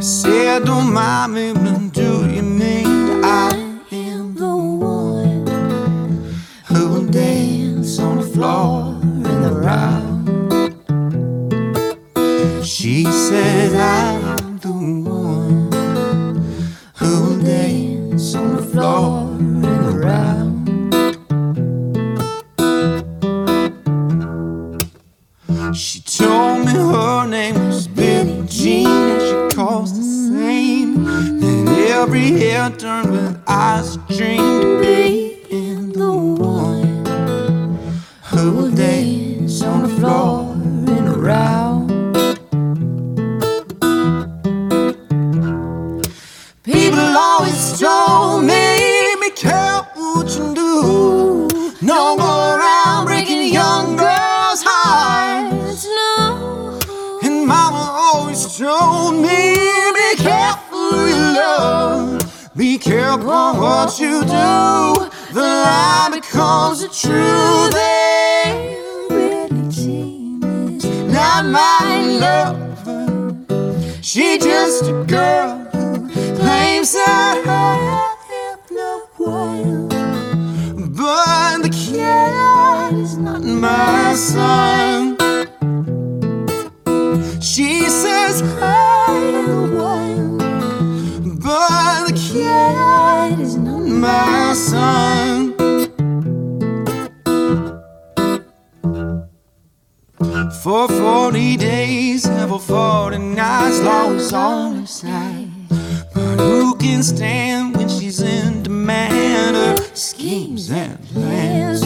Said, don't mind me, but do you mean I am the one who will dance on the floor in the round? She said, I'm the one who will dance on the floor in the round. She every hair turned with ice dream to be in the one who will dance on the floor in a round. People always told me, be careful what you do. Don't go around breaking young girls' hearts. No. And mama always told me, be careful you love. Be careful what you do. The lie becomes the truth. Billie Jean is not my lover. She just a girl who claims that I am the one. But the cat is not my son. My son. For 40 days and for 40 nights, is on her side. But who can stand when she's in demand? Her schemes and plans.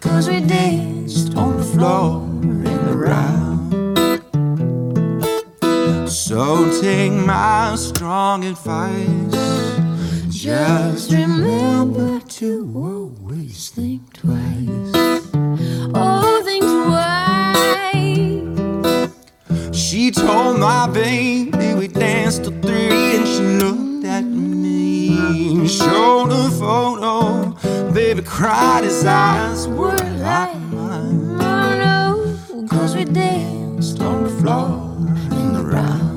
Cause we danced on the floor in the round. So take my strong advice. Just remember to always think twice. Oh, think twice. She told my baby we danced till three, and she looked at me. Showed a photo, baby cried, his eyes were like mine. Oh, no. Cause we danced on the floor in the round.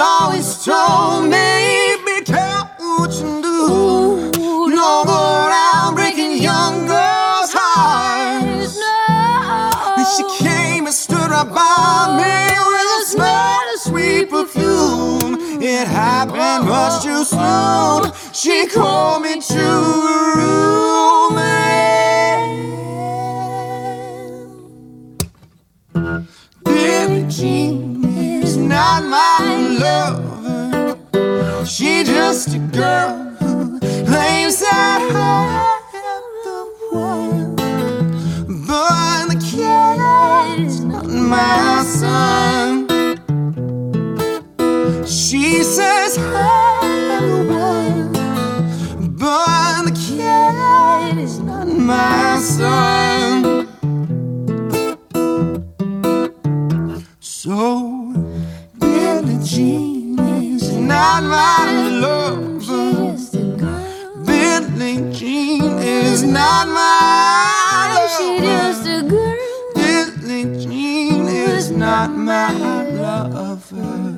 Always told me, be careful what you do. Don't go around breaking young girls' hearts. And she came and stood right by me with a smell of sweet perfume. It happened much too soon. She called me to her room. and Billie Jean just a girl who claims that I am the one. But the cat is not my son. She says I'm the one, but the cat is not my son. So Billie Jean is not my Billie Jean is not my She lover. just a girl. Billie Jean is not my lover.